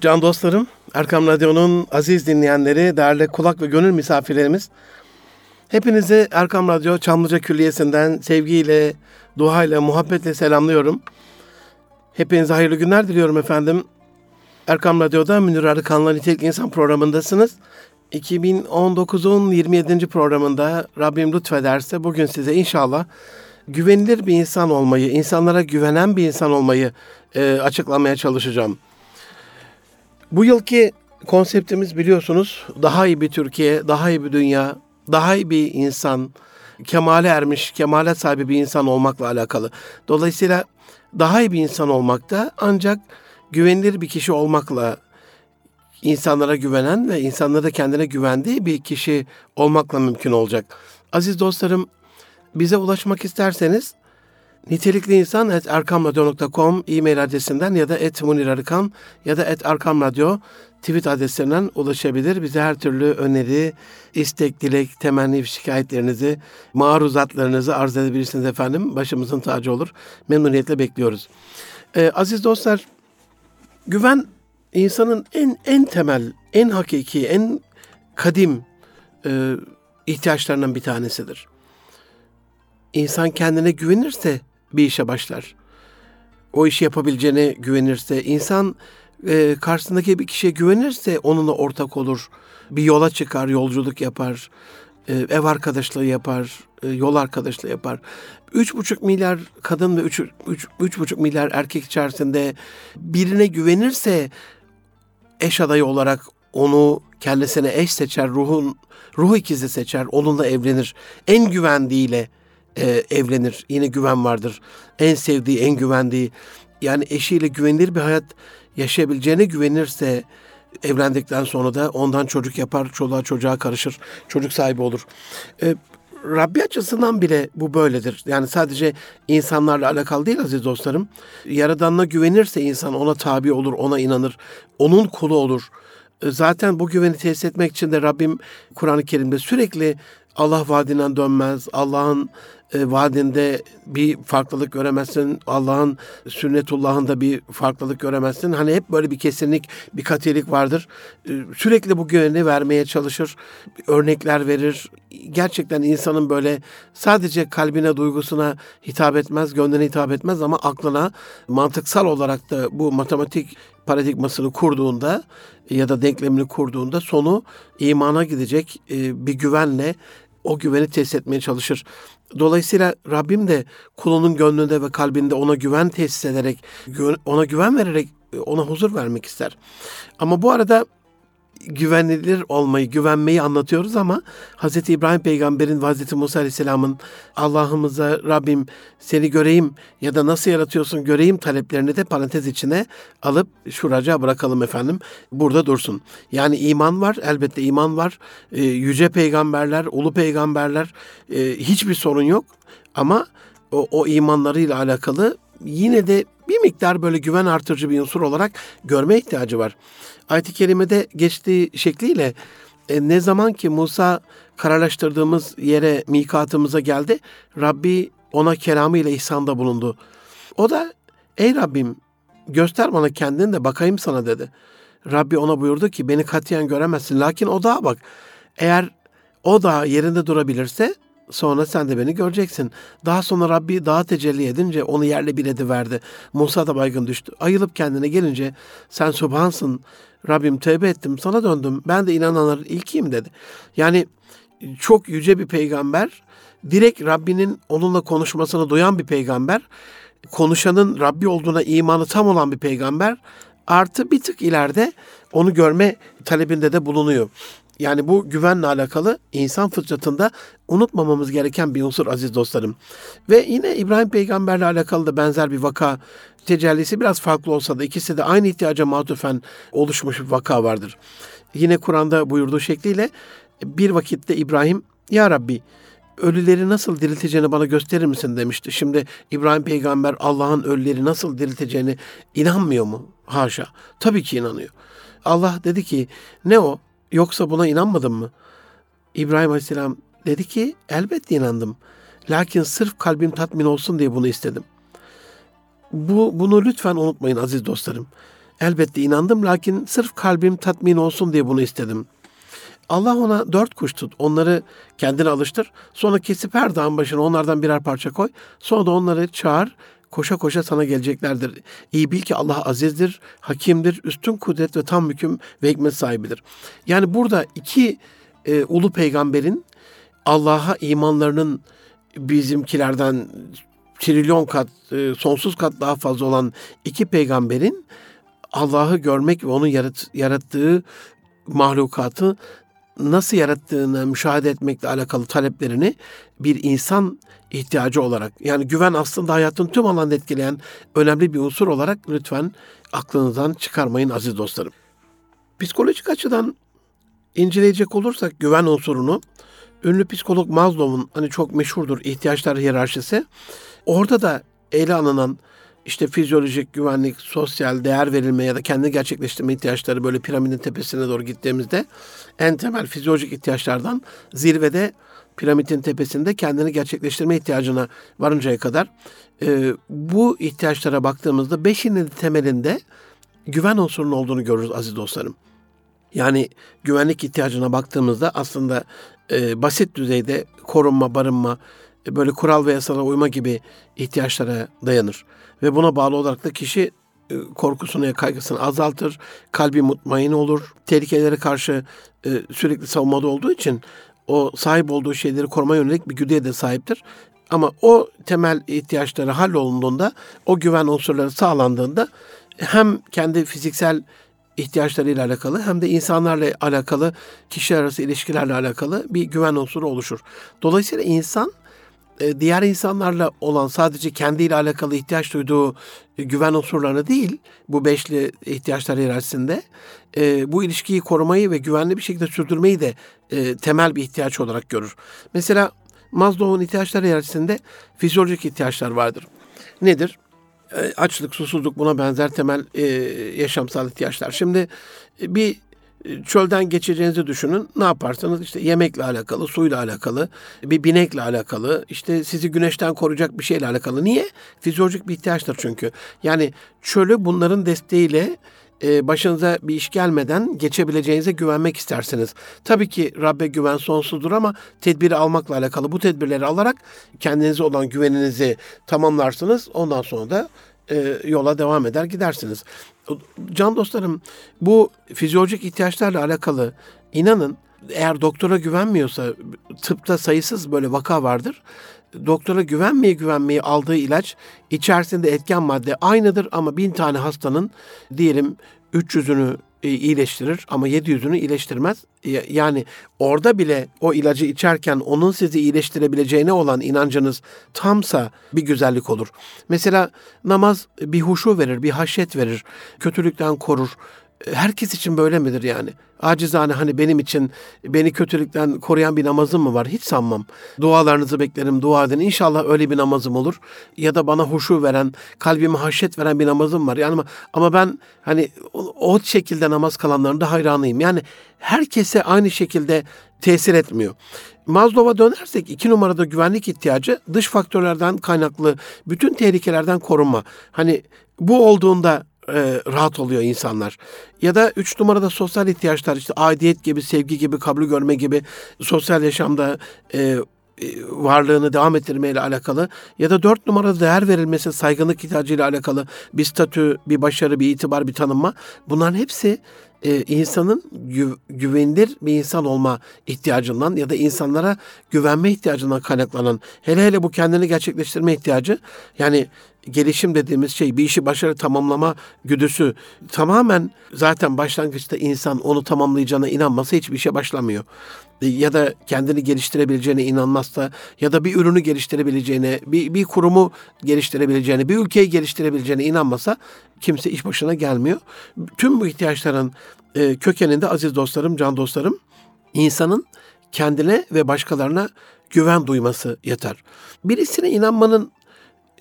Can dostlarım, Erkam Radyo'nun aziz dinleyenleri, değerli kulak ve gönül misafirlerimiz, hepinizi Erkam Radyo Çamlıca Külliyesi'nden sevgiyle, duayla, muhabbetle selamlıyorum. Hepinize hayırlı günler diliyorum efendim. Erkam Radyo'da Münir Arıkan'la Nitelikli İnsan programındasınız. 2019'un 27. programında Rabbim lütfederse bugün size inşallah güvenilir bir insan olmayı, insanlara güvenen bir insan olmayı e, açıklamaya çalışacağım. Bu yılki konseptimiz biliyorsunuz daha iyi bir Türkiye, daha iyi bir dünya, daha iyi bir insan, kemale ermiş, kemale sahibi bir insan olmakla alakalı. Dolayısıyla daha iyi bir insan olmakta ancak güvenilir bir kişi olmakla insanlara güvenen ve insanlara kendine güvendiği bir kişi olmakla mümkün olacak. Aziz dostlarım bize ulaşmak isterseniz Nitelikli insan et erkamradyo.com e-mail adresinden ya da et Munir Arıkan ya da et Erkam tweet adreslerinden ulaşabilir. Bize her türlü öneri, istek, dilek, temenni, şikayetlerinizi, maruzatlarınızı arz edebilirsiniz efendim. Başımızın tacı olur. Memnuniyetle bekliyoruz. Ee, aziz dostlar, güven insanın en en temel, en hakiki, en kadim e, ihtiyaçlarından bir tanesidir. İnsan kendine güvenirse bir işe başlar. O işi yapabileceğine güvenirse, insan e, karşısındaki bir kişiye güvenirse onunla ortak olur. Bir yola çıkar, yolculuk yapar, e, ev arkadaşlığı yapar, e, yol arkadaşlığı yapar. Üç buçuk milyar kadın ve üç, üç, üç buçuk milyar erkek içerisinde birine güvenirse eş adayı olarak onu kendisine eş seçer, ruhun ruh ikizi seçer, onunla evlenir. En güvendiğiyle e, evlenir. Yine güven vardır. En sevdiği, en güvendiği yani eşiyle güvenilir bir hayat yaşayabileceğine güvenirse evlendikten sonra da ondan çocuk yapar, çoluğa çocuğa karışır, çocuk sahibi olur. E, Rabbi açısından bile bu böyledir. Yani sadece insanlarla alakalı değil aziz dostlarım. Yaradanına güvenirse insan ona tabi olur, ona inanır, onun kulu olur. E, zaten bu güveni tesis etmek için de Rabbim Kur'an-ı Kerim'de sürekli Allah vaadinden dönmez, Allah'ın e, vaadinde bir farklılık göremezsin. Allah'ın sünnetullahında bir farklılık göremezsin. Hani hep böyle bir kesinlik, bir katiyelik vardır. E, sürekli bu güveni vermeye çalışır. Örnekler verir. Gerçekten insanın böyle sadece kalbine, duygusuna hitap etmez, gönlüne hitap etmez ama aklına mantıksal olarak da bu matematik paradigmasını kurduğunda ya da denklemini kurduğunda sonu imana gidecek e, bir güvenle o güveni tesis etmeye çalışır. Dolayısıyla Rabbim de kulunun gönlünde ve kalbinde ona güven tesis ederek, ona güven vererek ona huzur vermek ister. Ama bu arada güvenilir olmayı, güvenmeyi anlatıyoruz ama Hz. İbrahim peygamberin ve Hz. Musa aleyhisselamın Allah'ımıza Rabbim seni göreyim ya da nasıl yaratıyorsun göreyim taleplerini de parantez içine alıp şuraca bırakalım efendim. Burada dursun. Yani iman var, elbette iman var. Ee, yüce peygamberler, ulu peygamberler e, hiçbir sorun yok ama o, o imanlarıyla alakalı yine de bir miktar böyle güven artırıcı bir unsur olarak görme ihtiyacı var. Ayet-i Kerime'de geçtiği şekliyle e, ne zaman ki Musa kararlaştırdığımız yere, mikatımıza geldi, Rabbi ona kelamıyla ihsanda bulundu. O da ey Rabbim göster bana kendini de bakayım sana dedi. Rabbi ona buyurdu ki beni katiyen göremezsin lakin o dağa bak. Eğer o da yerinde durabilirse Sonra sen de beni göreceksin. Daha sonra Rabbi daha tecelli edince onu yerle bir ediverdi. Musa da baygın düştü. Ayılıp kendine gelince sen subhansın. Rabbim tövbe ettim sana döndüm. Ben de inananların ilkiyim dedi. Yani çok yüce bir peygamber. Direkt Rabbinin onunla konuşmasını duyan bir peygamber. Konuşanın Rabbi olduğuna imanı tam olan bir peygamber. Artı bir tık ileride onu görme talebinde de bulunuyor. Yani bu güvenle alakalı insan fıtratında unutmamamız gereken bir unsur aziz dostlarım. Ve yine İbrahim peygamberle alakalı da benzer bir vaka tecellisi biraz farklı olsa da ikisi de aynı ihtiyaca matufen oluşmuş bir vaka vardır. Yine Kur'an'da buyurduğu şekliyle bir vakitte İbrahim ya Rabbi ölüleri nasıl dirilteceğini bana gösterir misin demişti. Şimdi İbrahim peygamber Allah'ın ölüleri nasıl dirilteceğini inanmıyor mu? Haşa. Tabii ki inanıyor. Allah dedi ki ne o? Yoksa buna inanmadın mı? İbrahim Aleyhisselam dedi ki elbette inandım. Lakin sırf kalbim tatmin olsun diye bunu istedim. Bu, bunu lütfen unutmayın aziz dostlarım. Elbette inandım lakin sırf kalbim tatmin olsun diye bunu istedim. Allah ona dört kuş tut. Onları kendine alıştır. Sonra kesip her dağın başına onlardan birer parça koy. Sonra da onları çağır. Koşa koşa sana geleceklerdir. İyi bil ki Allah azizdir, hakimdir, üstün kudret ve tam hüküm ve hikmet sahibidir. Yani burada iki e, ulu peygamberin Allah'a imanlarının bizimkilerden trilyon kat, e, sonsuz kat daha fazla olan iki peygamberin Allah'ı görmek ve onun yarat, yarattığı mahlukatı nasıl yarattığını müşahede etmekle alakalı taleplerini bir insan ihtiyacı olarak yani güven aslında hayatın tüm alanını etkileyen önemli bir unsur olarak lütfen aklınızdan çıkarmayın aziz dostlarım. Psikolojik açıdan inceleyecek olursak güven unsurunu ünlü psikolog Maslow'un hani çok meşhurdur ihtiyaçlar hiyerarşisi. Orada da ele alınan işte fizyolojik güvenlik, sosyal değer verilme ya da kendi gerçekleştirme ihtiyaçları böyle piramidin tepesine doğru gittiğimizde en temel fizyolojik ihtiyaçlardan zirvede piramidin tepesinde kendini gerçekleştirme ihtiyacına varıncaya kadar e, bu ihtiyaçlara baktığımızda beşinin temelinde güven unsurunun olduğunu görürüz aziz dostlarım. Yani güvenlik ihtiyacına baktığımızda aslında e, basit düzeyde korunma, barınma, böyle kural ve yasala uyma gibi ihtiyaçlara dayanır. Ve buna bağlı olarak da kişi e, korkusunu, kaygısını azaltır, kalbi mutmain olur, tehlikelere karşı e, sürekli savunmada olduğu için o sahip olduğu şeyleri koruma yönelik bir güdüye de sahiptir. Ama o temel ihtiyaçları hallolunduğunda, o güven unsurları sağlandığında hem kendi fiziksel ihtiyaçlarıyla alakalı hem de insanlarla alakalı, kişi arası ilişkilerle alakalı bir güven unsuru oluşur. Dolayısıyla insan e, diğer insanlarla olan sadece kendiyle alakalı ihtiyaç duyduğu e, güven unsurlarını değil, bu beşli ihtiyaçlar hiyerarşisinde e, bu ilişkiyi korumayı ve güvenli bir şekilde sürdürmeyi de temel bir ihtiyaç olarak görür. Mesela Maslow'un ihtiyaçlar hiyerarşisinde fizyolojik ihtiyaçlar vardır. Nedir? açlık, susuzluk buna benzer temel yaşamsal ihtiyaçlar. Şimdi bir çölden geçeceğinizi düşünün. Ne yaparsanız işte yemekle alakalı, suyla alakalı, bir binekle alakalı, işte sizi güneşten koruyacak bir şeyle alakalı. Niye? Fizyolojik bir ihtiyaçtır çünkü. Yani çölü bunların desteğiyle e, başınıza bir iş gelmeden geçebileceğinize güvenmek istersiniz. Tabii ki Rabbe güven sonsuzdur ama tedbiri almakla alakalı bu tedbirleri alarak kendinize olan güveninizi tamamlarsınız. Ondan sonra da e, yola devam eder gidersiniz. Can dostlarım bu fizyolojik ihtiyaçlarla alakalı inanın eğer doktora güvenmiyorsa tıpta sayısız böyle vaka vardır. Doktora güvenmeye güvenmeye aldığı ilaç içerisinde etken madde aynıdır ama bin tane hastanın diyelim 300'ünü e, iyileştirir ama 700'ünü iyileştirmez. Yani orada bile o ilacı içerken onun sizi iyileştirebileceğine olan inancınız tamsa bir güzellik olur. Mesela namaz bir huşu verir, bir haşyet verir, kötülükten korur. Herkes için böyle midir yani? Acizane hani benim için beni kötülükten koruyan bir namazım mı var? Hiç sanmam. Dualarınızı beklerim, dua edin. İnşallah öyle bir namazım olur. Ya da bana huşu veren, kalbime haşyet veren bir namazım var. Yani ama, ama ben hani o, o şekilde namaz kalanların da hayranıyım. Yani herkese aynı şekilde tesir etmiyor. Maslow'a dönersek iki numarada güvenlik ihtiyacı dış faktörlerden kaynaklı bütün tehlikelerden korunma. Hani bu olduğunda e, rahat oluyor insanlar. Ya da üç numarada sosyal ihtiyaçlar işte aidiyet gibi, sevgi gibi, kabul görme gibi sosyal yaşamda e, varlığını devam ettirmeyle alakalı ya da dört numarada değer verilmesi, saygınlık ihtiyacıyla alakalı bir statü, bir başarı, bir itibar, bir tanınma bunların hepsi e, insanın gü, güvenilir bir insan olma ihtiyacından ya da insanlara güvenme ihtiyacından kaynaklanan hele hele bu kendini gerçekleştirme ihtiyacı yani gelişim dediğimiz şey bir işi başarı tamamlama güdüsü tamamen zaten başlangıçta insan onu tamamlayacağına inanmasa hiçbir işe başlamıyor. E, ya da kendini geliştirebileceğine inanmazsa ya da bir ürünü geliştirebileceğine, bir, bir kurumu geliştirebileceğine, bir ülkeyi geliştirebileceğine inanmasa kimse iş başına gelmiyor. Tüm bu ihtiyaçların e, kökeninde aziz dostlarım, can dostlarım insanın kendine ve başkalarına güven duyması yeter. Birisine inanmanın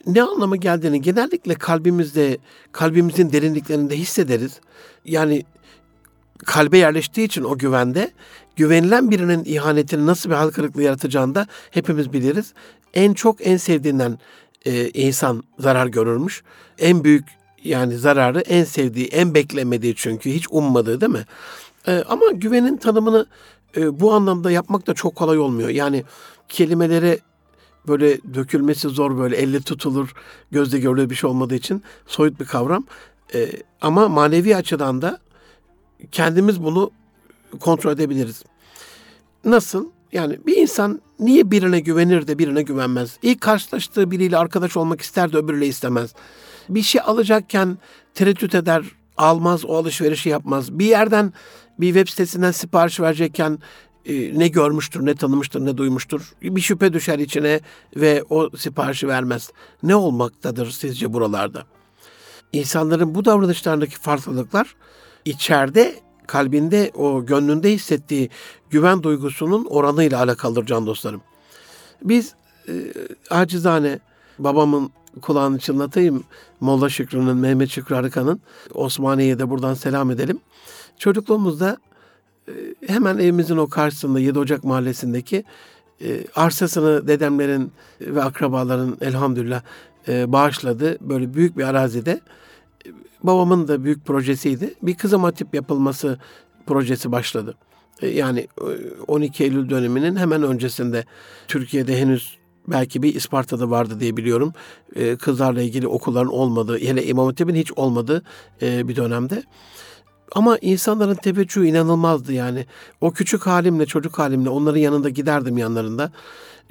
ne anlamı geldiğini genellikle kalbimizde, kalbimizin derinliklerinde hissederiz. Yani kalbe yerleştiği için o güvende güvenilen birinin ihanetini nasıl bir hal kırıklığı yaratacağını da hepimiz biliriz. En çok en sevdiğinden e, insan zarar görürmüş. En büyük yani zararı en sevdiği, en beklemediği çünkü hiç ummadığı değil mi? Ee, ama güvenin tanımını e, bu anlamda yapmak da çok kolay olmuyor. Yani kelimelere böyle dökülmesi zor böyle elle tutulur, gözle görülür bir şey olmadığı için soyut bir kavram. Ee, ama manevi açıdan da kendimiz bunu kontrol edebiliriz. Nasıl? Yani bir insan niye birine güvenir de birine güvenmez? İlk karşılaştığı biriyle arkadaş olmak ister de öbürüyle istemez. Bir şey alacakken tereddüt eder, almaz, o alışverişi yapmaz. Bir yerden bir web sitesinden sipariş verecekken e, ne görmüştür, ne tanımıştır, ne duymuştur. Bir şüphe düşer içine ve o siparişi vermez. Ne olmaktadır sizce buralarda? İnsanların bu davranışlarındaki farklılıklar içeride kalbinde o gönlünde hissettiği güven duygusunun oranıyla alakalıdır can dostlarım. Biz e, acizane babamın kulağını çınlatayım. Molla Şükrü'nün, Mehmet Şükrü Arıkan'ın Osmaniye'ye de buradan selam edelim. Çocukluğumuzda e, hemen evimizin o karşısında 7 Ocak mahallesindeki e, arsasını dedemlerin ve akrabaların elhamdülillah e, bağışladı. Böyle büyük bir arazide babamın da büyük projesiydi. Bir kızım hatip yapılması projesi başladı. Yani 12 Eylül döneminin hemen öncesinde Türkiye'de henüz belki bir Isparta'da vardı diye biliyorum. Kızlarla ilgili okulların olmadığı, hele İmam Hatip'in hiç olmadığı bir dönemde. Ama insanların teveccühü inanılmazdı yani. O küçük halimle, çocuk halimle onların yanında giderdim yanlarında.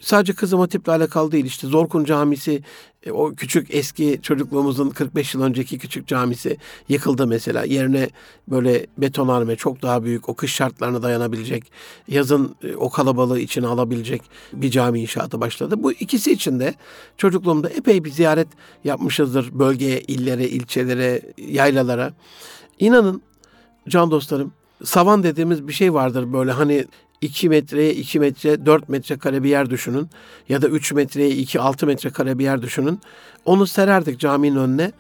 Sadece Kızım Hatip'le alakalı değil işte Zorkun Camisi e, o küçük eski çocukluğumuzun 45 yıl önceki küçük camisi yıkıldı mesela. Yerine böyle betonarme çok daha büyük o kış şartlarına dayanabilecek yazın e, o kalabalığı içine alabilecek bir cami inşaatı başladı. Bu ikisi için de çocukluğumda epey bir ziyaret yapmışızdır bölgeye, illere, ilçelere, yaylalara. İnanın can dostlarım savan dediğimiz bir şey vardır böyle hani 2 metreye 2 metre 4 metre kare bir yer düşünün. Ya da 3 metreye 2 6 metre kare bir yer düşünün. Onu sererdik caminin önüne.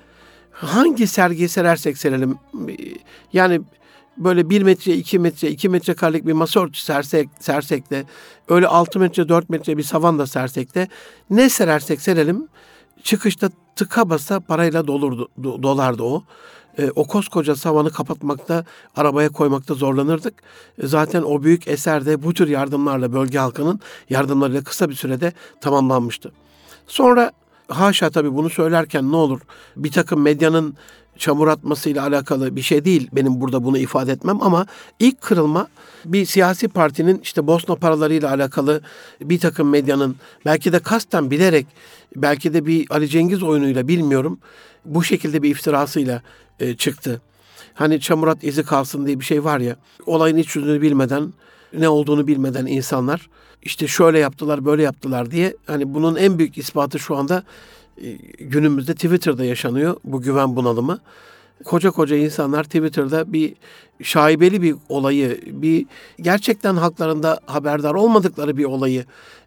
Hangi sergiyi serersek serelim. Yani böyle 1 metre 2 metre 2 metre karelik bir masa örtüsü sersek, sersek de öyle 6 metre 4 metre bir savan da sersek de ne serersek serelim çıkışta tıka basa parayla dolurdu, dolardı o e, o koskoca savanı kapatmakta, arabaya koymakta zorlanırdık. E, zaten o büyük eser de bu tür yardımlarla bölge halkının yardımlarıyla kısa bir sürede tamamlanmıştı. Sonra haşa tabii bunu söylerken ne olur bir takım medyanın çamur atmasıyla alakalı bir şey değil benim burada bunu ifade etmem ama ilk kırılma bir siyasi partinin işte Bosna paralarıyla alakalı bir takım medyanın belki de kasten bilerek belki de bir Ali Cengiz oyunuyla bilmiyorum bu şekilde bir iftirasıyla e, çıktı. Hani çamurat izi kalsın diye bir şey var ya. Olayın iç yüzünü bilmeden, ne olduğunu bilmeden insanlar işte şöyle yaptılar, böyle yaptılar diye hani bunun en büyük ispatı şu anda e, günümüzde Twitter'da yaşanıyor bu güven bunalımı. Koca koca insanlar Twitter'da bir şaibeli bir olayı, bir gerçekten halklarında haberdar olmadıkları bir olayı,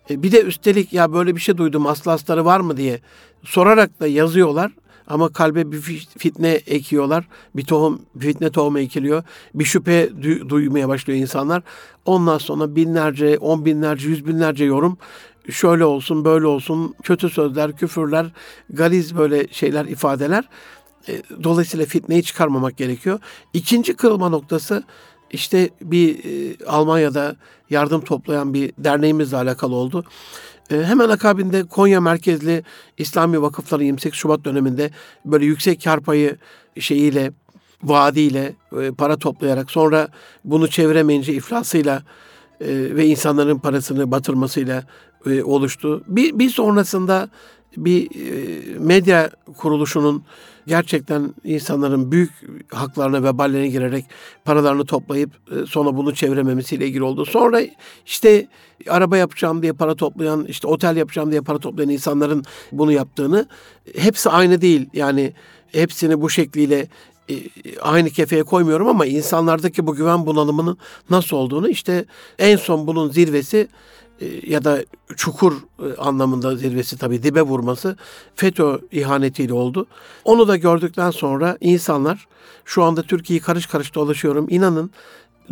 e, bir de üstelik ya böyle bir şey duydum aslı var mı diye sorarak da yazıyorlar. Ama kalbe bir fitne ekiyorlar. Bir tohum, fitne tohumu ekiliyor. Bir şüphe du- duymaya başlıyor insanlar. Ondan sonra binlerce, on binlerce, yüz binlerce yorum şöyle olsun, böyle olsun, kötü sözler, küfürler, galiz böyle şeyler, ifadeler. E, dolayısıyla fitneyi çıkarmamak gerekiyor. İkinci kırılma noktası işte bir e, Almanya'da yardım toplayan bir derneğimizle alakalı oldu. E, hemen akabinde Konya merkezli İslami vakıfların 28 Şubat döneminde böyle yüksek kar payı şeyiyle, vaadiyle e, para toplayarak sonra bunu çeviremeyince iflasıyla e, ve insanların parasını batırmasıyla e, oluştu. Bir, bir sonrasında bir e, medya kuruluşunun gerçekten insanların büyük haklarına veballerine girerek paralarını toplayıp e, sonra bunu çevirememesiyle ilgili oldu. Sonra işte araba yapacağım diye para toplayan, işte otel yapacağım diye para toplayan insanların bunu yaptığını hepsi aynı değil. Yani hepsini bu şekliyle e, aynı kefeye koymuyorum ama insanlardaki bu güven bunalımının nasıl olduğunu işte en son bunun zirvesi ya da çukur e, anlamında zirvesi tabii dibe vurması FETÖ ihanetiyle oldu. Onu da gördükten sonra insanlar şu anda Türkiye'yi karış karış dolaşıyorum. İnanın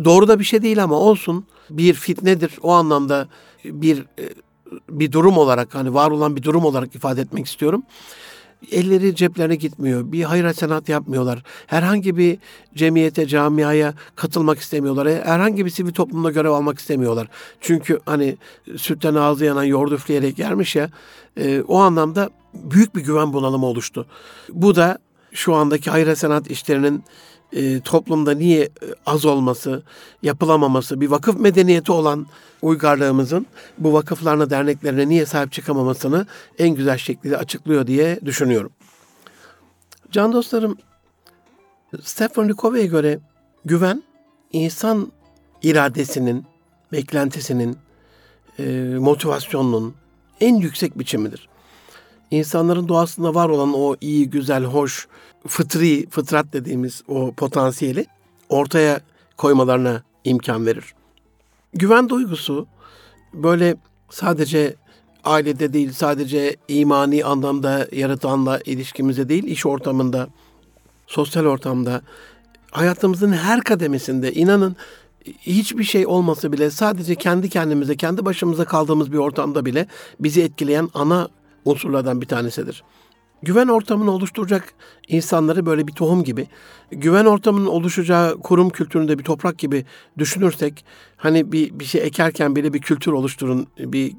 doğru da bir şey değil ama olsun bir fitnedir. O anlamda bir e, bir durum olarak hani var olan bir durum olarak ifade etmek istiyorum. Elleri ceplerine gitmiyor. Bir hayır hasenat yapmıyorlar. Herhangi bir cemiyete, camiaya katılmak istemiyorlar. Herhangi bir sivil toplumda görev almak istemiyorlar. Çünkü hani sütten ağzı yanan yoğurt üfleyerek yermiş ya. E, o anlamda büyük bir güven bunalımı oluştu. Bu da şu andaki hayır hasenat işlerinin e, toplumda niye e, az olması, yapılamaması, bir vakıf medeniyeti olan uygarlığımızın bu vakıflarına, derneklerine niye sahip çıkamamasını en güzel şekilde açıklıyor diye düşünüyorum. Can dostlarım, Stephen Covey'e göre güven insan iradesinin, beklentisinin, e, motivasyonunun en yüksek biçimidir. İnsanların doğasında var olan o iyi, güzel, hoş, fıtri, fıtrat dediğimiz o potansiyeli ortaya koymalarına imkan verir. Güven duygusu böyle sadece ailede değil, sadece imani anlamda yaratanla ilişkimize değil, iş ortamında, sosyal ortamda, hayatımızın her kademesinde inanın hiçbir şey olmasa bile sadece kendi kendimize, kendi başımıza kaldığımız bir ortamda bile bizi etkileyen ana unsurlardan bir tanesidir güven ortamını oluşturacak insanları böyle bir tohum gibi, güven ortamının oluşacağı kurum kültüründe bir toprak gibi düşünürsek, hani bir, bir şey ekerken bile bir kültür oluşturun, bir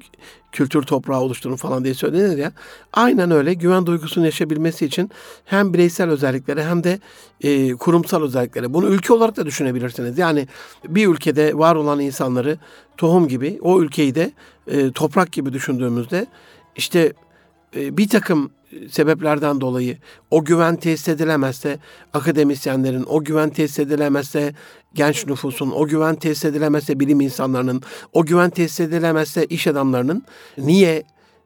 kültür toprağı oluşturun falan diye söylenir ya. Aynen öyle güven duygusunun yaşayabilmesi için hem bireysel özelliklere hem de e, kurumsal özelliklere. Bunu ülke olarak da düşünebilirsiniz. Yani bir ülkede var olan insanları tohum gibi, o ülkeyi de e, toprak gibi düşündüğümüzde işte e, bir takım sebeplerden dolayı o güven tesis edilemezse akademisyenlerin, o güven tesis edilemezse genç nüfusun, o güven tesis edilemezse bilim insanlarının, o güven tesis edilemezse iş adamlarının niye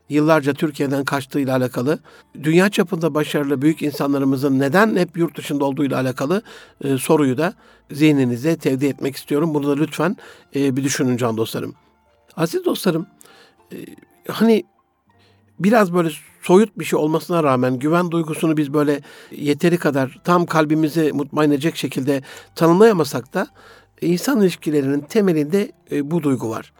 yıllarca Türkiye'den kaçtığıyla alakalı, dünya çapında başarılı büyük insanlarımızın neden hep yurt dışında olduğuyla alakalı e, soruyu da zihninize tevdi etmek istiyorum. Bunu da lütfen e, bir düşünün can dostlarım. Aziz dostlarım, e, hani biraz böyle soyut bir şey olmasına rağmen güven duygusunu biz böyle yeteri kadar tam kalbimizi mutmain edecek şekilde tanımlayamasak da insan ilişkilerinin temelinde e, bu duygu var.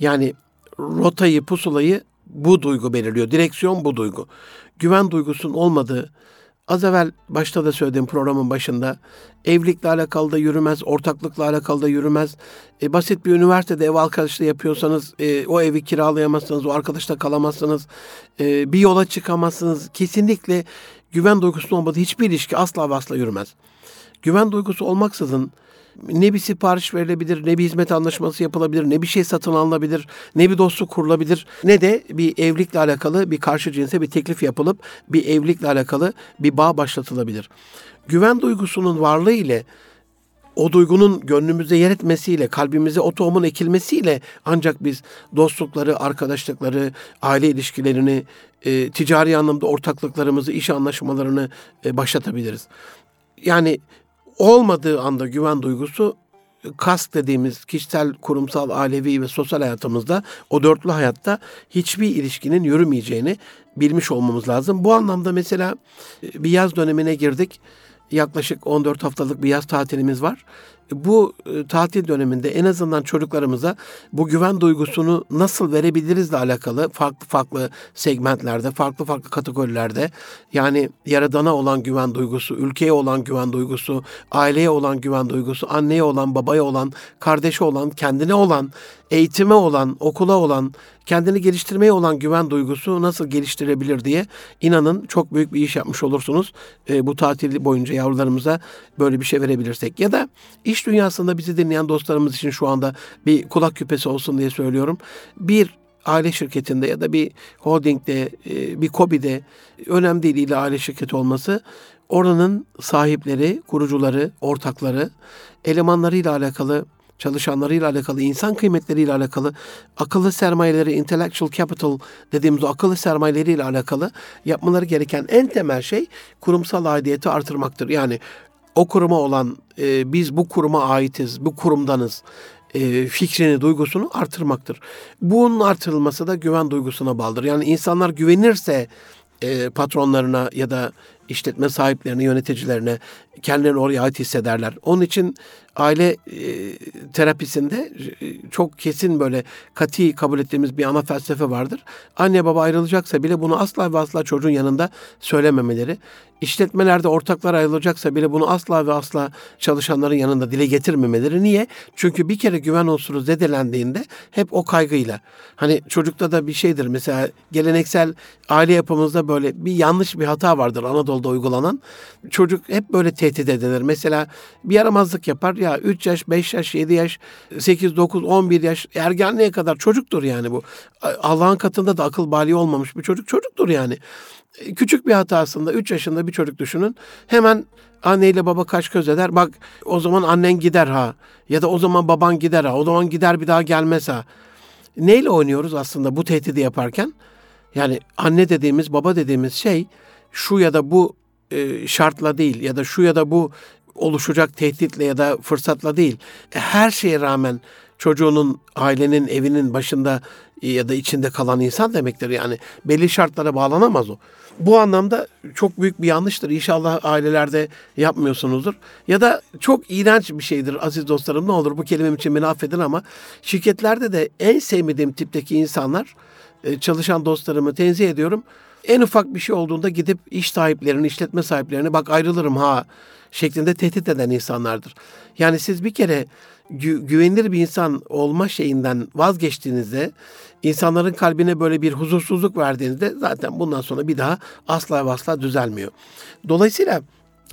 Yani rotayı, pusulayı bu duygu belirliyor. Direksiyon bu duygu. Güven duygusunun olmadığı, Az evvel başta da söylediğim programın başında evlilikle alakalı da yürümez, ortaklıkla alakalı da yürümez. E, basit bir üniversitede ev arkadaşlığı yapıyorsanız e, o evi kiralayamazsınız, o arkadaşla kalamazsınız, e, bir yola çıkamazsınız. Kesinlikle güven duygusu olmadığı hiçbir ilişki asla ve asla yürümez. Güven duygusu olmaksızın ne bir sipariş verilebilir, ne bir hizmet anlaşması yapılabilir, ne bir şey satın alınabilir, ne bir dostluk kurulabilir, ne de bir evlilikle alakalı bir karşı cinse bir teklif yapılıp bir evlilikle alakalı bir bağ başlatılabilir. Güven duygusunun varlığı ile o duygunun gönlümüzde yer etmesiyle, kalbimize o tohumun ekilmesiyle ancak biz dostlukları, arkadaşlıkları, aile ilişkilerini, e, ticari anlamda ortaklıklarımızı, iş anlaşmalarını e, başlatabiliriz. Yani olmadığı anda güven duygusu kask dediğimiz kişisel, kurumsal, ailevi ve sosyal hayatımızda o dörtlü hayatta hiçbir ilişkinin yürümeyeceğini bilmiş olmamız lazım. Bu anlamda mesela e, bir yaz dönemine girdik. Yaklaşık 14 haftalık bir yaz tatilimiz var bu e, tatil döneminde en azından çocuklarımıza bu güven duygusunu nasıl verebilirizle alakalı farklı farklı segmentlerde, farklı farklı kategorilerde yani yaradana olan güven duygusu, ülkeye olan güven duygusu, aileye olan güven duygusu, anneye olan, babaya olan, kardeşe olan, kendine olan, eğitime olan, okula olan, kendini geliştirmeye olan güven duygusu nasıl geliştirebilir diye inanın çok büyük bir iş yapmış olursunuz. E, bu tatil boyunca yavrularımıza böyle bir şey verebilirsek. Ya da iş dünyasında bizi dinleyen dostlarımız için şu anda bir kulak küpesi olsun diye söylüyorum. Bir aile şirketinde ya da bir holdingde, e, bir KOBİ'de önemli değil ile aile şirketi olması oranın sahipleri, kurucuları, ortakları, elemanlarıyla alakalı çalışanlarıyla alakalı, insan kıymetleriyle alakalı, akıllı sermayeleri, intellectual capital dediğimiz o akıllı sermayeleriyle alakalı yapmaları gereken en temel şey kurumsal aidiyeti artırmaktır. Yani o kuruma olan, e, biz bu kuruma aitiz, bu kurumdanız e, fikrini, duygusunu artırmaktır. Bunun artırılması da güven duygusuna bağlıdır. Yani insanlar güvenirse e, patronlarına ya da işletme sahiplerine, yöneticilerine kendilerini oraya ait hissederler. Onun için aile e, terapisinde e, çok kesin böyle kati kabul ettiğimiz bir ana felsefe vardır. Anne baba ayrılacaksa bile bunu asla ve asla çocuğun yanında söylememeleri. İşletmelerde ortaklar ayrılacaksa bile bunu asla ve asla çalışanların yanında dile getirmemeleri. Niye? Çünkü bir kere güven unsuru zedelendiğinde hep o kaygıyla. Hani çocukta da bir şeydir mesela geleneksel aile yapımızda böyle bir yanlış bir hata vardır Anadolu'da uygulanan. Çocuk hep böyle tehdit edilir. Mesela bir yaramazlık yapar ya 3 yaş, 5 yaş, 7 yaş, 8, 9, 11 yaş ergenliğe kadar çocuktur yani bu. Allah'ın katında da akıl bali olmamış bir çocuk çocuktur yani. Küçük bir hatasında 3 yaşında bir çocuk düşünün. Hemen anneyle baba kaç göz eder. Bak o zaman annen gider ha. Ya da o zaman baban gider ha. O zaman gider bir daha gelmez ha. Neyle oynuyoruz aslında bu tehdidi yaparken? Yani anne dediğimiz, baba dediğimiz şey şu ya da bu e, şartla değil ya da şu ya da bu oluşacak tehditle ya da fırsatla değil. Her şeye rağmen çocuğunun, ailenin, evinin başında ya da içinde kalan insan demektir. Yani belli şartlara bağlanamaz o. Bu anlamda çok büyük bir yanlıştır. İnşallah ailelerde yapmıyorsunuzdur. Ya da çok iğrenç bir şeydir aziz dostlarım. Ne olur bu kelimem için beni affedin ama şirketlerde de en sevmediğim tipteki insanlar e, çalışan dostlarımı tenzih ediyorum. En ufak bir şey olduğunda gidip iş sahiplerini, işletme sahiplerini bak ayrılırım ha şeklinde tehdit eden insanlardır. Yani siz bir kere gü- güvenilir bir insan olma şeyinden vazgeçtiğinizde, insanların kalbine böyle bir huzursuzluk verdiğinizde zaten bundan sonra bir daha asla asla düzelmiyor. Dolayısıyla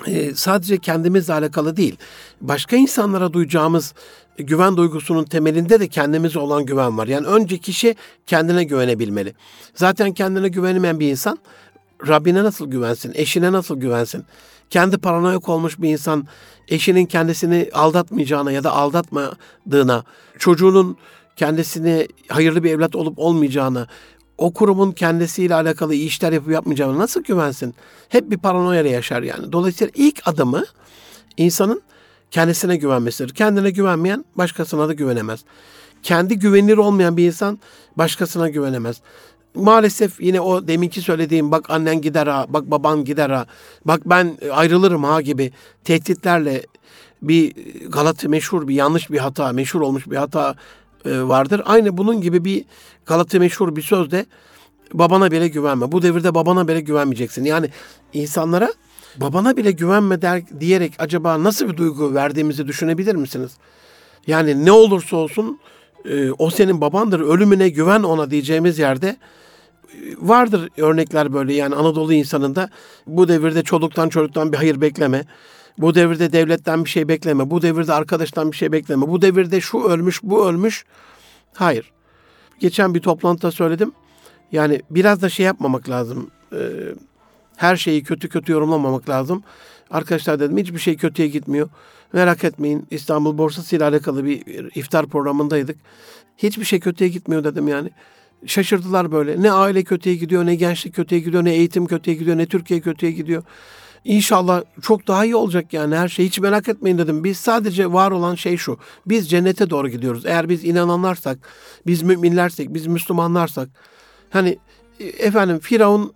e, sadece kendimizle alakalı değil, başka insanlara duyacağımız güven duygusunun temelinde de kendimize olan güven var. Yani önce kişi kendine güvenebilmeli. Zaten kendine güvenemeyen bir insan Rabbine nasıl güvensin, eşine nasıl güvensin? Kendi paranoyak olmuş bir insan eşinin kendisini aldatmayacağına ya da aldatmadığına, çocuğunun kendisini hayırlı bir evlat olup olmayacağına, o kurumun kendisiyle alakalı iyi işler yapıp yapmayacağına nasıl güvensin? Hep bir paranoya yaşar yani. Dolayısıyla ilk adımı insanın kendisine güvenmesidir. Kendine güvenmeyen başkasına da güvenemez. Kendi güvenilir olmayan bir insan başkasına güvenemez. Maalesef yine o deminki söylediğim bak annen gider ha, bak baban gider ha, bak ben ayrılırım ha gibi tehditlerle bir Galata meşhur bir yanlış bir hata, meşhur olmuş bir hata e, vardır. Aynı bunun gibi bir Galata meşhur bir söz de babana bile güvenme. Bu devirde babana bile güvenmeyeceksin. Yani insanlara babana bile güvenme der, diyerek acaba nasıl bir duygu verdiğimizi düşünebilir misiniz? Yani ne olursa olsun e, o senin babandır, ölümüne güven ona diyeceğimiz yerde e, vardır örnekler böyle yani Anadolu insanında bu devirde çoluktan çocuktan bir hayır bekleme. Bu devirde devletten bir şey bekleme. Bu devirde arkadaştan bir şey bekleme. Bu devirde şu ölmüş, bu ölmüş. Hayır. Geçen bir toplantıda söyledim. Yani biraz da şey yapmamak lazım. Ee, her şeyi kötü kötü yorumlamamak lazım. Arkadaşlar dedim hiçbir şey kötüye gitmiyor. Merak etmeyin İstanbul Borsası ile alakalı bir iftar programındaydık. Hiçbir şey kötüye gitmiyor dedim yani. Şaşırdılar böyle. Ne aile kötüye gidiyor, ne gençlik kötüye gidiyor, ne eğitim kötüye gidiyor, ne Türkiye kötüye gidiyor. İnşallah çok daha iyi olacak yani her şey. Hiç merak etmeyin dedim. Biz sadece var olan şey şu. Biz cennete doğru gidiyoruz. Eğer biz inananlarsak, biz müminlersek, biz Müslümanlarsak. Hani efendim Firavun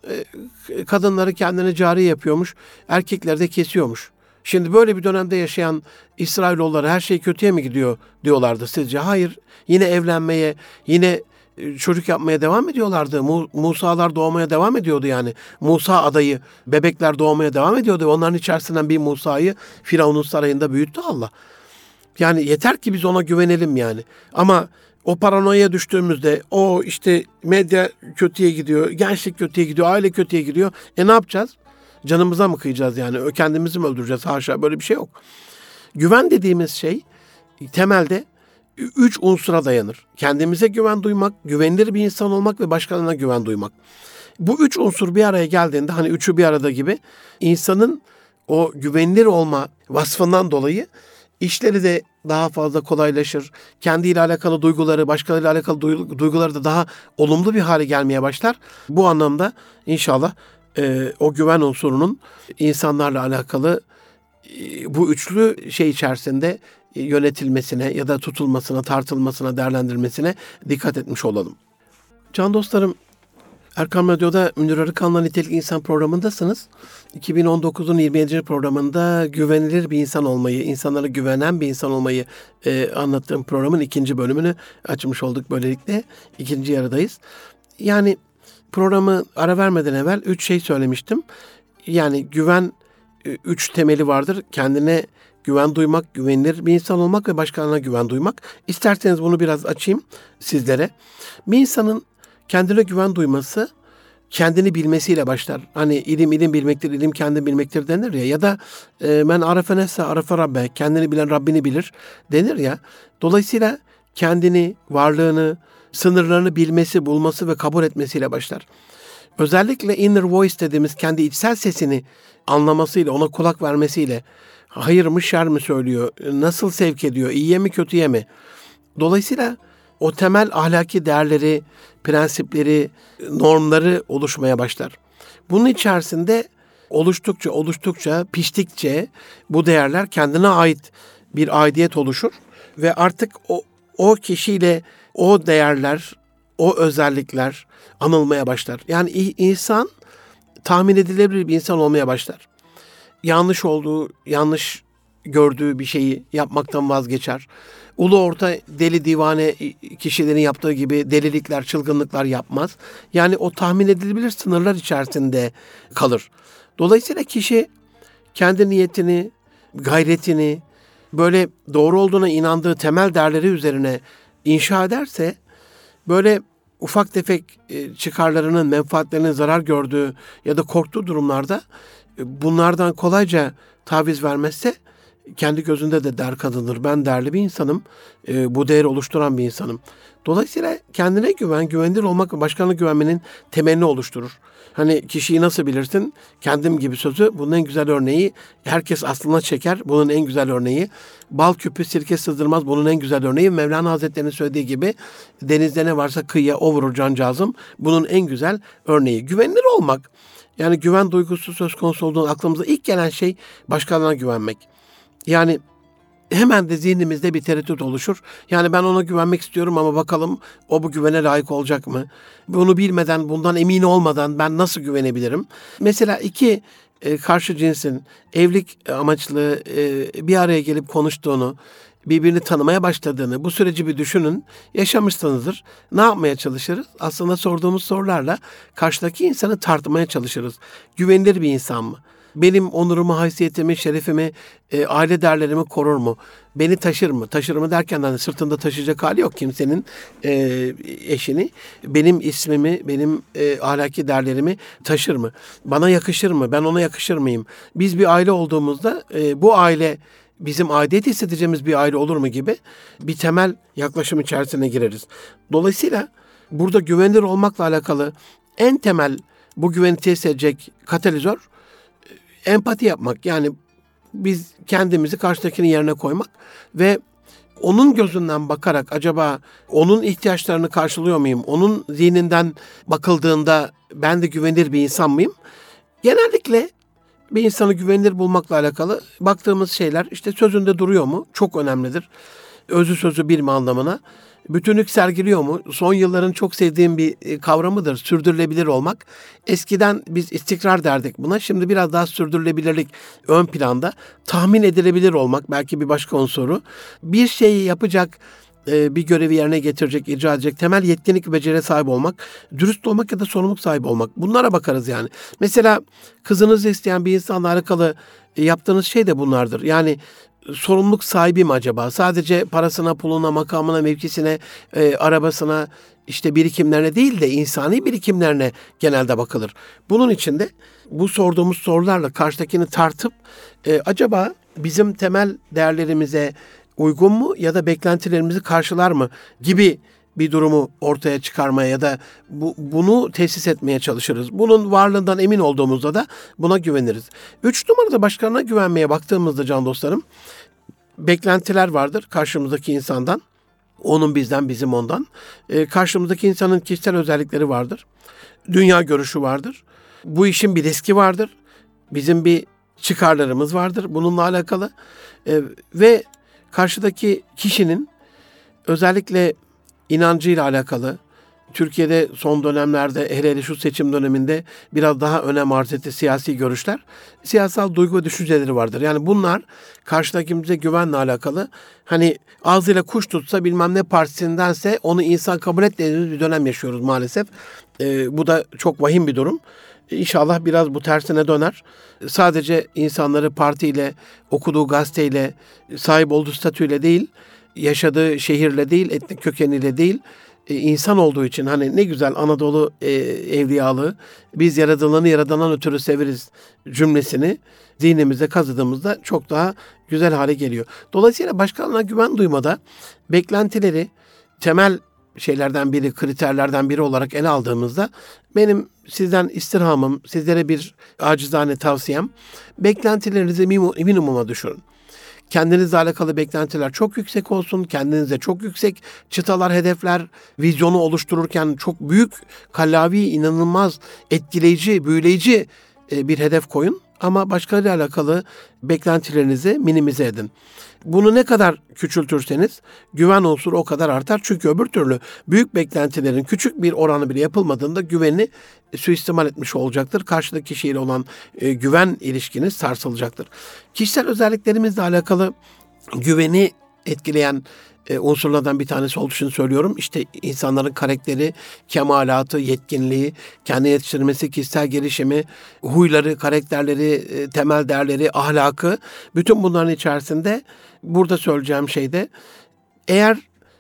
e, kadınları kendine cari yapıyormuş. Erkekleri de kesiyormuş. Şimdi böyle bir dönemde yaşayan İsrailoğulları her şey kötüye mi gidiyor diyorlardı sizce? Hayır. Yine evlenmeye, yine e, çocuk yapmaya devam ediyorlardı. Musa'lar doğmaya devam ediyordu yani. Musa adayı, bebekler doğmaya devam ediyordu. Onların içerisinden bir Musa'yı Firavun'un sarayında büyüttü Allah. Yani yeter ki biz ona güvenelim yani. Ama o paranoya düştüğümüzde o işte medya kötüye gidiyor, gençlik kötüye gidiyor, aile kötüye gidiyor. E ne yapacağız? Canımıza mı kıyacağız yani? Kendimizi mi öldüreceğiz? Haşa böyle bir şey yok. Güven dediğimiz şey temelde üç unsura dayanır. Kendimize güven duymak, güvenilir bir insan olmak ve başkalarına güven duymak. Bu üç unsur bir araya geldiğinde hani üçü bir arada gibi insanın o güvenilir olma vasfından dolayı işleri de daha fazla kolaylaşır. Kendiyle alakalı duyguları, başkalarıyla alakalı duyguları da daha olumlu bir hale gelmeye başlar. Bu anlamda inşallah e, o güven unsurunun insanlarla alakalı e, bu üçlü şey içerisinde yönetilmesine ya da tutulmasına, tartılmasına, değerlendirmesine dikkat etmiş olalım. Can dostlarım, Erkam Radyo'da Münir Arıkan'la Nitelik İnsan programındasınız. 2019'un 27. programında güvenilir bir insan olmayı, insanlara güvenen bir insan olmayı e, anlattığım programın ikinci bölümünü açmış olduk böylelikle. ikinci yarıdayız. Yani programı ara vermeden evvel üç şey söylemiştim. Yani güven e, üç temeli vardır. Kendine güven duymak, güvenilir bir insan olmak ve başkalarına güven duymak. İsterseniz bunu biraz açayım sizlere. Bir insanın kendine güven duyması kendini bilmesiyle başlar. Hani ilim ilim bilmektir, ilim kendini bilmektir denir ya. Ya da e, men arafe nefse arafe rabbe, kendini bilen Rabbini bilir denir ya. Dolayısıyla kendini, varlığını, sınırlarını bilmesi, bulması ve kabul etmesiyle başlar. Özellikle inner voice dediğimiz kendi içsel sesini anlamasıyla, ona kulak vermesiyle hayır mı şer mi söylüyor, nasıl sevk ediyor, iyiye mi kötüye mi? Dolayısıyla o temel ahlaki değerleri, prensipleri, normları oluşmaya başlar. Bunun içerisinde oluştukça, oluştukça, piştikçe bu değerler kendine ait bir aidiyet oluşur ve artık o, o kişiyle o değerler, o özellikler anılmaya başlar. Yani insan tahmin edilebilir bir insan olmaya başlar. Yanlış olduğu, yanlış gördüğü bir şeyi yapmaktan vazgeçer. Ulu orta deli divane kişilerin yaptığı gibi delilikler, çılgınlıklar yapmaz. Yani o tahmin edilebilir sınırlar içerisinde kalır. Dolayısıyla kişi kendi niyetini, gayretini böyle doğru olduğuna inandığı temel değerleri üzerine inşa ederse böyle ufak tefek e, çıkarlarının, menfaatlerinin zarar gördüğü ya da korktuğu durumlarda bunlardan kolayca taviz vermezse kendi gözünde de der kadındır. Ben değerli bir insanım. E, bu değeri oluşturan bir insanım. Dolayısıyla kendine güven, güvenilir olmak ve başkalarına güvenmenin temelini oluşturur. Hani kişiyi nasıl bilirsin? Kendim gibi sözü bunun en güzel örneği. Herkes aslına çeker. Bunun en güzel örneği. Bal küpü sirke sızdırmaz. Bunun en güzel örneği. Mevlana Hazretleri'nin söylediği gibi denizde ne varsa kıyıya o vurur cancağızım. Bunun en güzel örneği. Güvenilir olmak. Yani güven duygusu söz konusu olduğunda aklımıza ilk gelen şey başkalarına güvenmek. Yani hemen de zihnimizde bir tereddüt oluşur. Yani ben ona güvenmek istiyorum ama bakalım o bu güvene layık olacak mı? Bunu bilmeden, bundan emin olmadan ben nasıl güvenebilirim? Mesela iki e, karşı cinsin evlilik amaçlı e, bir araya gelip konuştuğunu, birbirini tanımaya başladığını, bu süreci bir düşünün, yaşamışsınızdır. Ne yapmaya çalışırız? Aslında sorduğumuz sorularla karşıdaki insanı tartmaya çalışırız. Güvenilir bir insan mı? benim onurumu, haysiyetimi, şerefimi, e, aile değerlerimi korur mu? Beni taşır mı? Taşır mı derken hani sırtında taşıyacak hali yok kimsenin e, eşini. Benim ismimi, benim e, ahlaki değerlerimi taşır mı? Bana yakışır mı? Ben ona yakışır mıyım? Biz bir aile olduğumuzda e, bu aile bizim aidiyet hissedeceğimiz bir aile olur mu gibi bir temel yaklaşım içerisine gireriz. Dolayısıyla burada güvenilir olmakla alakalı en temel bu güveni tesis edecek katalizör empati yapmak yani biz kendimizi karşıdakinin yerine koymak ve onun gözünden bakarak acaba onun ihtiyaçlarını karşılıyor muyum? Onun zihninden bakıldığında ben de güvenilir bir insan mıyım? Genellikle bir insanı güvenilir bulmakla alakalı baktığımız şeyler işte sözünde duruyor mu? Çok önemlidir. Özü sözü bir mi anlamına bütünlük sergiliyor mu? Son yılların çok sevdiğim bir e, kavramıdır. Sürdürülebilir olmak. Eskiden biz istikrar derdik buna. Şimdi biraz daha sürdürülebilirlik ön planda. Tahmin edilebilir olmak belki bir başka unsuru. Bir şeyi yapacak e, bir görevi yerine getirecek, icra edecek temel yetkinlik ve beceriye sahip olmak, dürüst olmak ya da sorumluluk sahibi olmak. Bunlara bakarız yani. Mesela kızınızı isteyen bir insanla alakalı e, yaptığınız şey de bunlardır. Yani sorumluluk sahibi mi acaba? Sadece parasına, puluna, makamına, mevkisine, e, arabasına, işte birikimlerine değil de insani birikimlerine genelde bakılır. Bunun için de bu sorduğumuz sorularla karşıdakini tartıp e, acaba bizim temel değerlerimize uygun mu ya da beklentilerimizi karşılar mı gibi bir durumu ortaya çıkarmaya ya da bu, bunu tesis etmeye çalışırız. Bunun varlığından emin olduğumuzda da buna güveniriz. Üç numarada başkalarına güvenmeye baktığımızda can dostlarım beklentiler vardır karşımızdaki insandan. Onun bizden, bizim ondan. E, karşımızdaki insanın kişisel özellikleri vardır. Dünya görüşü vardır. Bu işin bir riski vardır. Bizim bir çıkarlarımız vardır bununla alakalı. E, ve karşıdaki kişinin özellikle inancıyla alakalı, Türkiye'de son dönemlerde hele hele şu seçim döneminde biraz daha önem arz etti siyasi görüşler. Siyasal duygu ve düşünceleri vardır. Yani bunlar karşıdakimize güvenle alakalı. Hani ağzıyla kuş tutsa bilmem ne partisindense onu insan kabul etmediğimiz bir dönem yaşıyoruz maalesef. Ee, bu da çok vahim bir durum. İnşallah biraz bu tersine döner. Sadece insanları partiyle, okuduğu gazeteyle, sahip olduğu statüyle değil, yaşadığı şehirle değil, etnik kökeniyle değil, e, insan olduğu için hani ne güzel Anadolu e, biz yaradılanı yaradandan ötürü severiz cümlesini zihnimize kazıdığımızda çok daha güzel hale geliyor. Dolayısıyla başkalarına güven duymada beklentileri temel şeylerden biri, kriterlerden biri olarak ele aldığımızda benim sizden istirhamım, sizlere bir acizane tavsiyem beklentilerinizi minimuma düşürün. Kendinizle alakalı beklentiler çok yüksek olsun. Kendinize çok yüksek çıtalar, hedefler, vizyonu oluştururken çok büyük, kallavi, inanılmaz, etkileyici, büyüleyici e, bir hedef koyun. Ama başkalarıyla alakalı beklentilerinizi minimize edin. Bunu ne kadar küçültürseniz güven unsuru o kadar artar. Çünkü öbür türlü büyük beklentilerin küçük bir oranı bile yapılmadığında güveni suistimal etmiş olacaktır. Karşıdaki kişiyle olan e, güven ilişkiniz sarsılacaktır. Kişisel özelliklerimizle alakalı güveni etkileyen e, unsurlardan bir tanesi olduğu için söylüyorum. İşte insanların karakteri, kemalatı, yetkinliği, kendi yetiştirmesi, kişisel gelişimi, huyları, karakterleri, e, temel değerleri, ahlakı bütün bunların içerisinde burada söyleyeceğim şey de eğer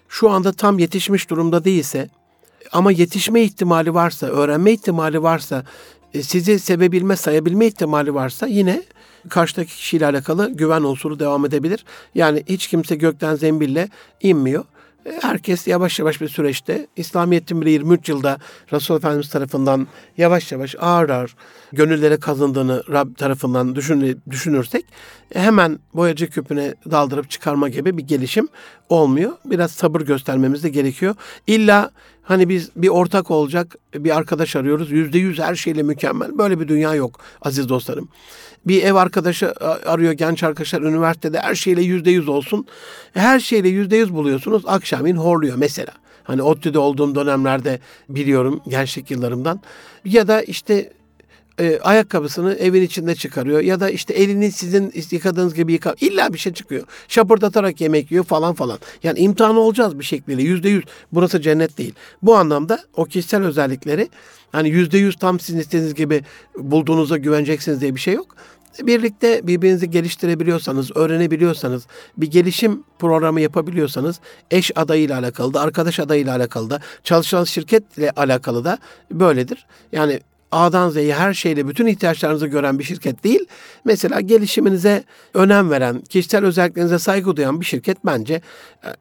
şu anda tam yetişmiş durumda değilse ama yetişme ihtimali varsa, öğrenme ihtimali varsa, e, sizi sevebilme, sayabilme ihtimali varsa yine karşıdaki kişiyle alakalı güven unsuru devam edebilir. Yani hiç kimse gökten zembille inmiyor. E, herkes yavaş yavaş bir süreçte İslamiyet'in bile 23 yılda Resul Efendimiz tarafından yavaş yavaş ağır ağır gönüllere kazındığını Rab tarafından düşün, düşünürsek e, hemen boyacı küpüne daldırıp çıkarma gibi bir gelişim olmuyor. Biraz sabır göstermemiz de gerekiyor. İlla hani biz bir ortak olacak bir arkadaş arıyoruz. Yüzde yüz her şeyle mükemmel. Böyle bir dünya yok aziz dostlarım bir ev arkadaşı arıyor genç arkadaşlar üniversitede her şeyle yüzde yüz olsun. Her şeyle yüzde yüz buluyorsunuz akşamın horluyor mesela. Hani ODTÜ'de olduğum dönemlerde biliyorum gençlik yıllarımdan. Ya da işte e, ayakkabısını evin içinde çıkarıyor ya da işte elini sizin yıkadığınız gibi yıka illa bir şey çıkıyor. Şapırdatarak yemek yiyor falan falan. Yani imtihanı olacağız bir şekilde yüzde yüz. Burası cennet değil. Bu anlamda o kişisel özellikleri hani yüzde yüz tam sizin istediğiniz gibi bulduğunuza güveneceksiniz diye bir şey yok birlikte birbirinizi geliştirebiliyorsanız, öğrenebiliyorsanız, bir gelişim programı yapabiliyorsanız eş adayıyla alakalı da, arkadaş adayıyla alakalı da, çalışan şirketle alakalı da böyledir. Yani A'dan Z'ye her şeyle bütün ihtiyaçlarınızı gören bir şirket değil. Mesela gelişiminize önem veren, kişisel özelliklerinize saygı duyan bir şirket bence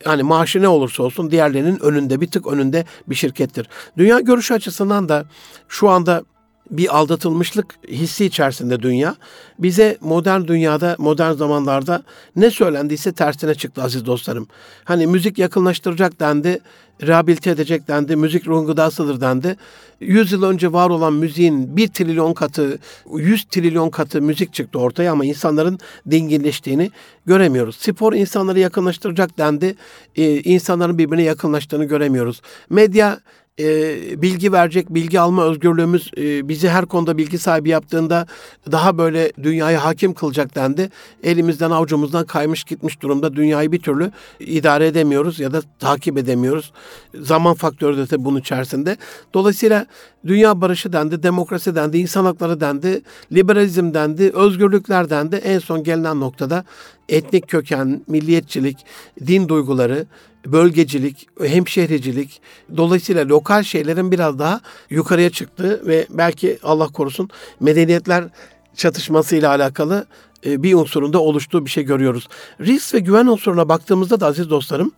hani maaşı ne olursa olsun diğerlerinin önünde bir tık önünde bir şirkettir. Dünya görüşü açısından da şu anda bir aldatılmışlık hissi içerisinde dünya. Bize modern dünyada, modern zamanlarda ne söylendiyse tersine çıktı aziz dostlarım. Hani müzik yakınlaştıracak dendi, rehabilite edecek dendi, müzik ruhun gıdasıdır dendi. Yüz yıl önce var olan müziğin bir trilyon katı, yüz trilyon katı müzik çıktı ortaya ama insanların dinginleştiğini göremiyoruz. Spor insanları yakınlaştıracak dendi, ee, insanların birbirine yakınlaştığını göremiyoruz. Medya e, bilgi verecek, bilgi alma özgürlüğümüz e, bizi her konuda bilgi sahibi yaptığında daha böyle dünyaya hakim kılacak dendi. Elimizden avucumuzdan kaymış gitmiş durumda dünyayı bir türlü idare edemiyoruz ya da takip edemiyoruz. Zaman faktörü de bunun içerisinde. Dolayısıyla dünya barışı dendi, demokrasi dendi, insan hakları dendi, liberalizm dendi, özgürlükler dendi. En son gelinen noktada etnik köken, milliyetçilik, din duyguları, bölgecilik, hemşehricilik, dolayısıyla lokal şeylerin biraz daha yukarıya çıktığı ve belki Allah korusun medeniyetler çatışmasıyla alakalı e, bir unsurunda oluştuğu bir şey görüyoruz. Risk ve güven unsuruna baktığımızda da aziz dostlarım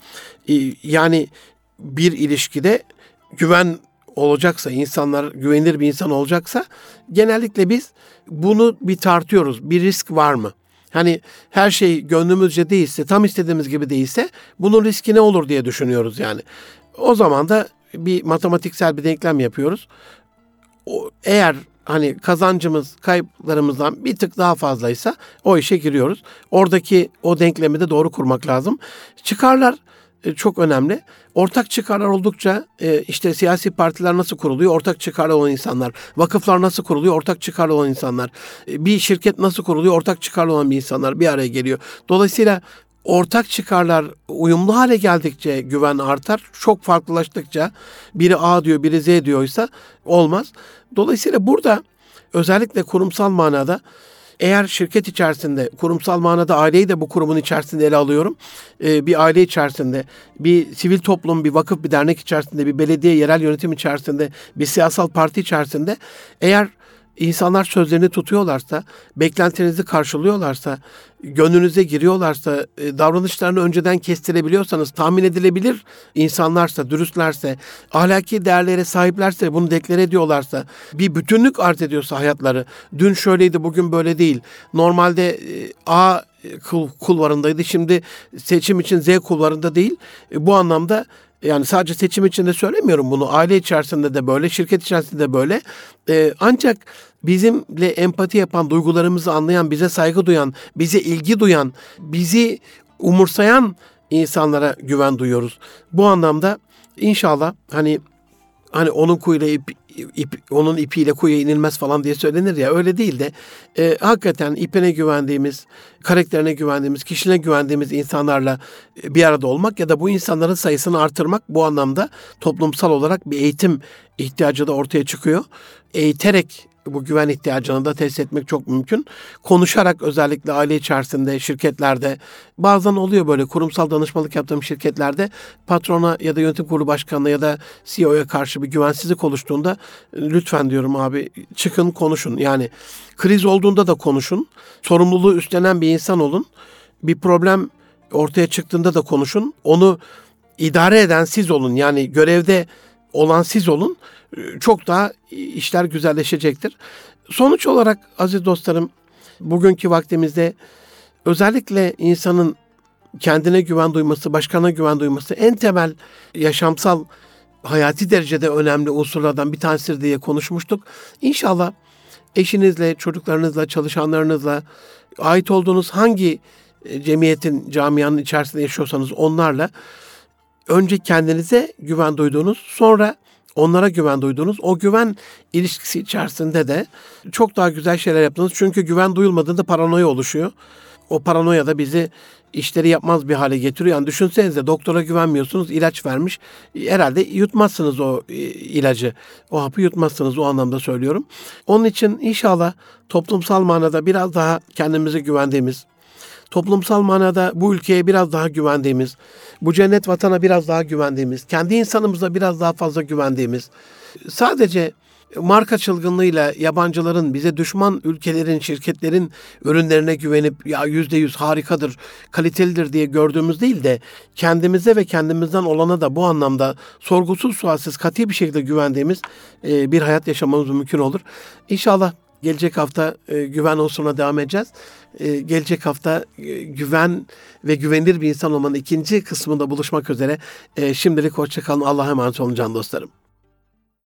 e, yani bir ilişkide güven olacaksa, insanlar güvenilir bir insan olacaksa genellikle biz bunu bir tartıyoruz. Bir risk var mı? Hani her şey gönlümüzce değilse, tam istediğimiz gibi değilse bunun riski ne olur diye düşünüyoruz yani. O zaman da bir matematiksel bir denklem yapıyoruz. O, eğer hani kazancımız kayıplarımızdan bir tık daha fazlaysa o işe giriyoruz. Oradaki o denklemi de doğru kurmak lazım. Çıkarlar çok önemli. Ortak çıkarlar oldukça e, işte siyasi partiler nasıl kuruluyor? Ortak çıkarlı olan insanlar. Vakıflar nasıl kuruluyor? Ortak çıkarlı olan insanlar. E, bir şirket nasıl kuruluyor? Ortak çıkarlı olan bir insanlar bir araya geliyor. Dolayısıyla ortak çıkarlar uyumlu hale geldikçe güven artar. Çok farklılaştıkça biri A diyor, biri Z diyorsa olmaz. Dolayısıyla burada özellikle kurumsal manada eğer şirket içerisinde, kurumsal manada aileyi de bu kurumun içerisinde ele alıyorum. Ee, bir aile içerisinde, bir sivil toplum, bir vakıf, bir dernek içerisinde, bir belediye, yerel yönetim içerisinde, bir siyasal parti içerisinde eğer insanlar sözlerini tutuyorlarsa, beklentinizi karşılıyorlarsa, gönlünüze giriyorlarsa, e, davranışlarını önceden kestirebiliyorsanız, tahmin edilebilir insanlarsa, dürüstlerse, ahlaki değerlere sahiplerse, bunu deklare ediyorlarsa, bir bütünlük arz ediyorsa hayatları, dün şöyleydi, bugün böyle değil. Normalde e, A kulvarındaydı, şimdi seçim için Z kulvarında değil. E, bu anlamda yani sadece seçim için de söylemiyorum bunu. Aile içerisinde de böyle, şirket içerisinde de böyle. Ee, ancak bizimle empati yapan, duygularımızı anlayan, bize saygı duyan, bize ilgi duyan, bizi umursayan insanlara güven duyuyoruz. Bu anlamda inşallah hani hani onun kuyuyla ip, ip, onun ipiyle kuyuya inilmez falan diye söylenir ya öyle değil de e, hakikaten ipine güvendiğimiz, karakterine güvendiğimiz, kişiliğine güvendiğimiz insanlarla e, bir arada olmak ya da bu insanların sayısını artırmak bu anlamda toplumsal olarak bir eğitim ihtiyacı da ortaya çıkıyor. Eğiterek bu güven ihtiyacını da test etmek çok mümkün. Konuşarak özellikle aile içerisinde, şirketlerde bazen oluyor böyle kurumsal danışmanlık yaptığım şirketlerde patrona ya da yönetim kurulu başkanına ya da CEO'ya karşı bir güvensizlik oluştuğunda lütfen diyorum abi çıkın konuşun. Yani kriz olduğunda da konuşun. Sorumluluğu üstlenen bir insan olun. Bir problem ortaya çıktığında da konuşun. Onu idare eden siz olun. Yani görevde olan siz olun çok daha işler güzelleşecektir. Sonuç olarak aziz dostlarım bugünkü vaktimizde özellikle insanın kendine güven duyması, başkana güven duyması en temel yaşamsal hayati derecede önemli unsurlardan bir tanesidir diye konuşmuştuk. İnşallah eşinizle, çocuklarınızla, çalışanlarınızla, ait olduğunuz hangi e, cemiyetin, camianın içerisinde yaşıyorsanız onlarla önce kendinize güven duyduğunuz, sonra onlara güven duydunuz. O güven ilişkisi içerisinde de çok daha güzel şeyler yaptınız. Çünkü güven duyulmadığında paranoya oluşuyor. O paranoya da bizi işleri yapmaz bir hale getiriyor. Yani düşünsenize doktora güvenmiyorsunuz, ilaç vermiş. Herhalde yutmazsınız o e, ilacı. O hapı yutmazsınız o anlamda söylüyorum. Onun için inşallah toplumsal manada biraz daha kendimize güvendiğimiz, toplumsal manada bu ülkeye biraz daha güvendiğimiz, bu cennet vatana biraz daha güvendiğimiz, kendi insanımıza biraz daha fazla güvendiğimiz, sadece marka çılgınlığıyla yabancıların, bize düşman ülkelerin, şirketlerin ürünlerine güvenip ya yüzde yüz harikadır, kalitelidir diye gördüğümüz değil de kendimize ve kendimizden olana da bu anlamda sorgusuz sualsiz katı bir şekilde güvendiğimiz e, bir hayat yaşamamız mümkün olur. İnşallah Gelecek hafta e, güven olsun'a devam edeceğiz. E, gelecek hafta e, güven ve güvenilir bir insan olmanın ikinci kısmında buluşmak üzere. E, şimdilik hoşçakalın. Allah'a emanet olun can dostlarım.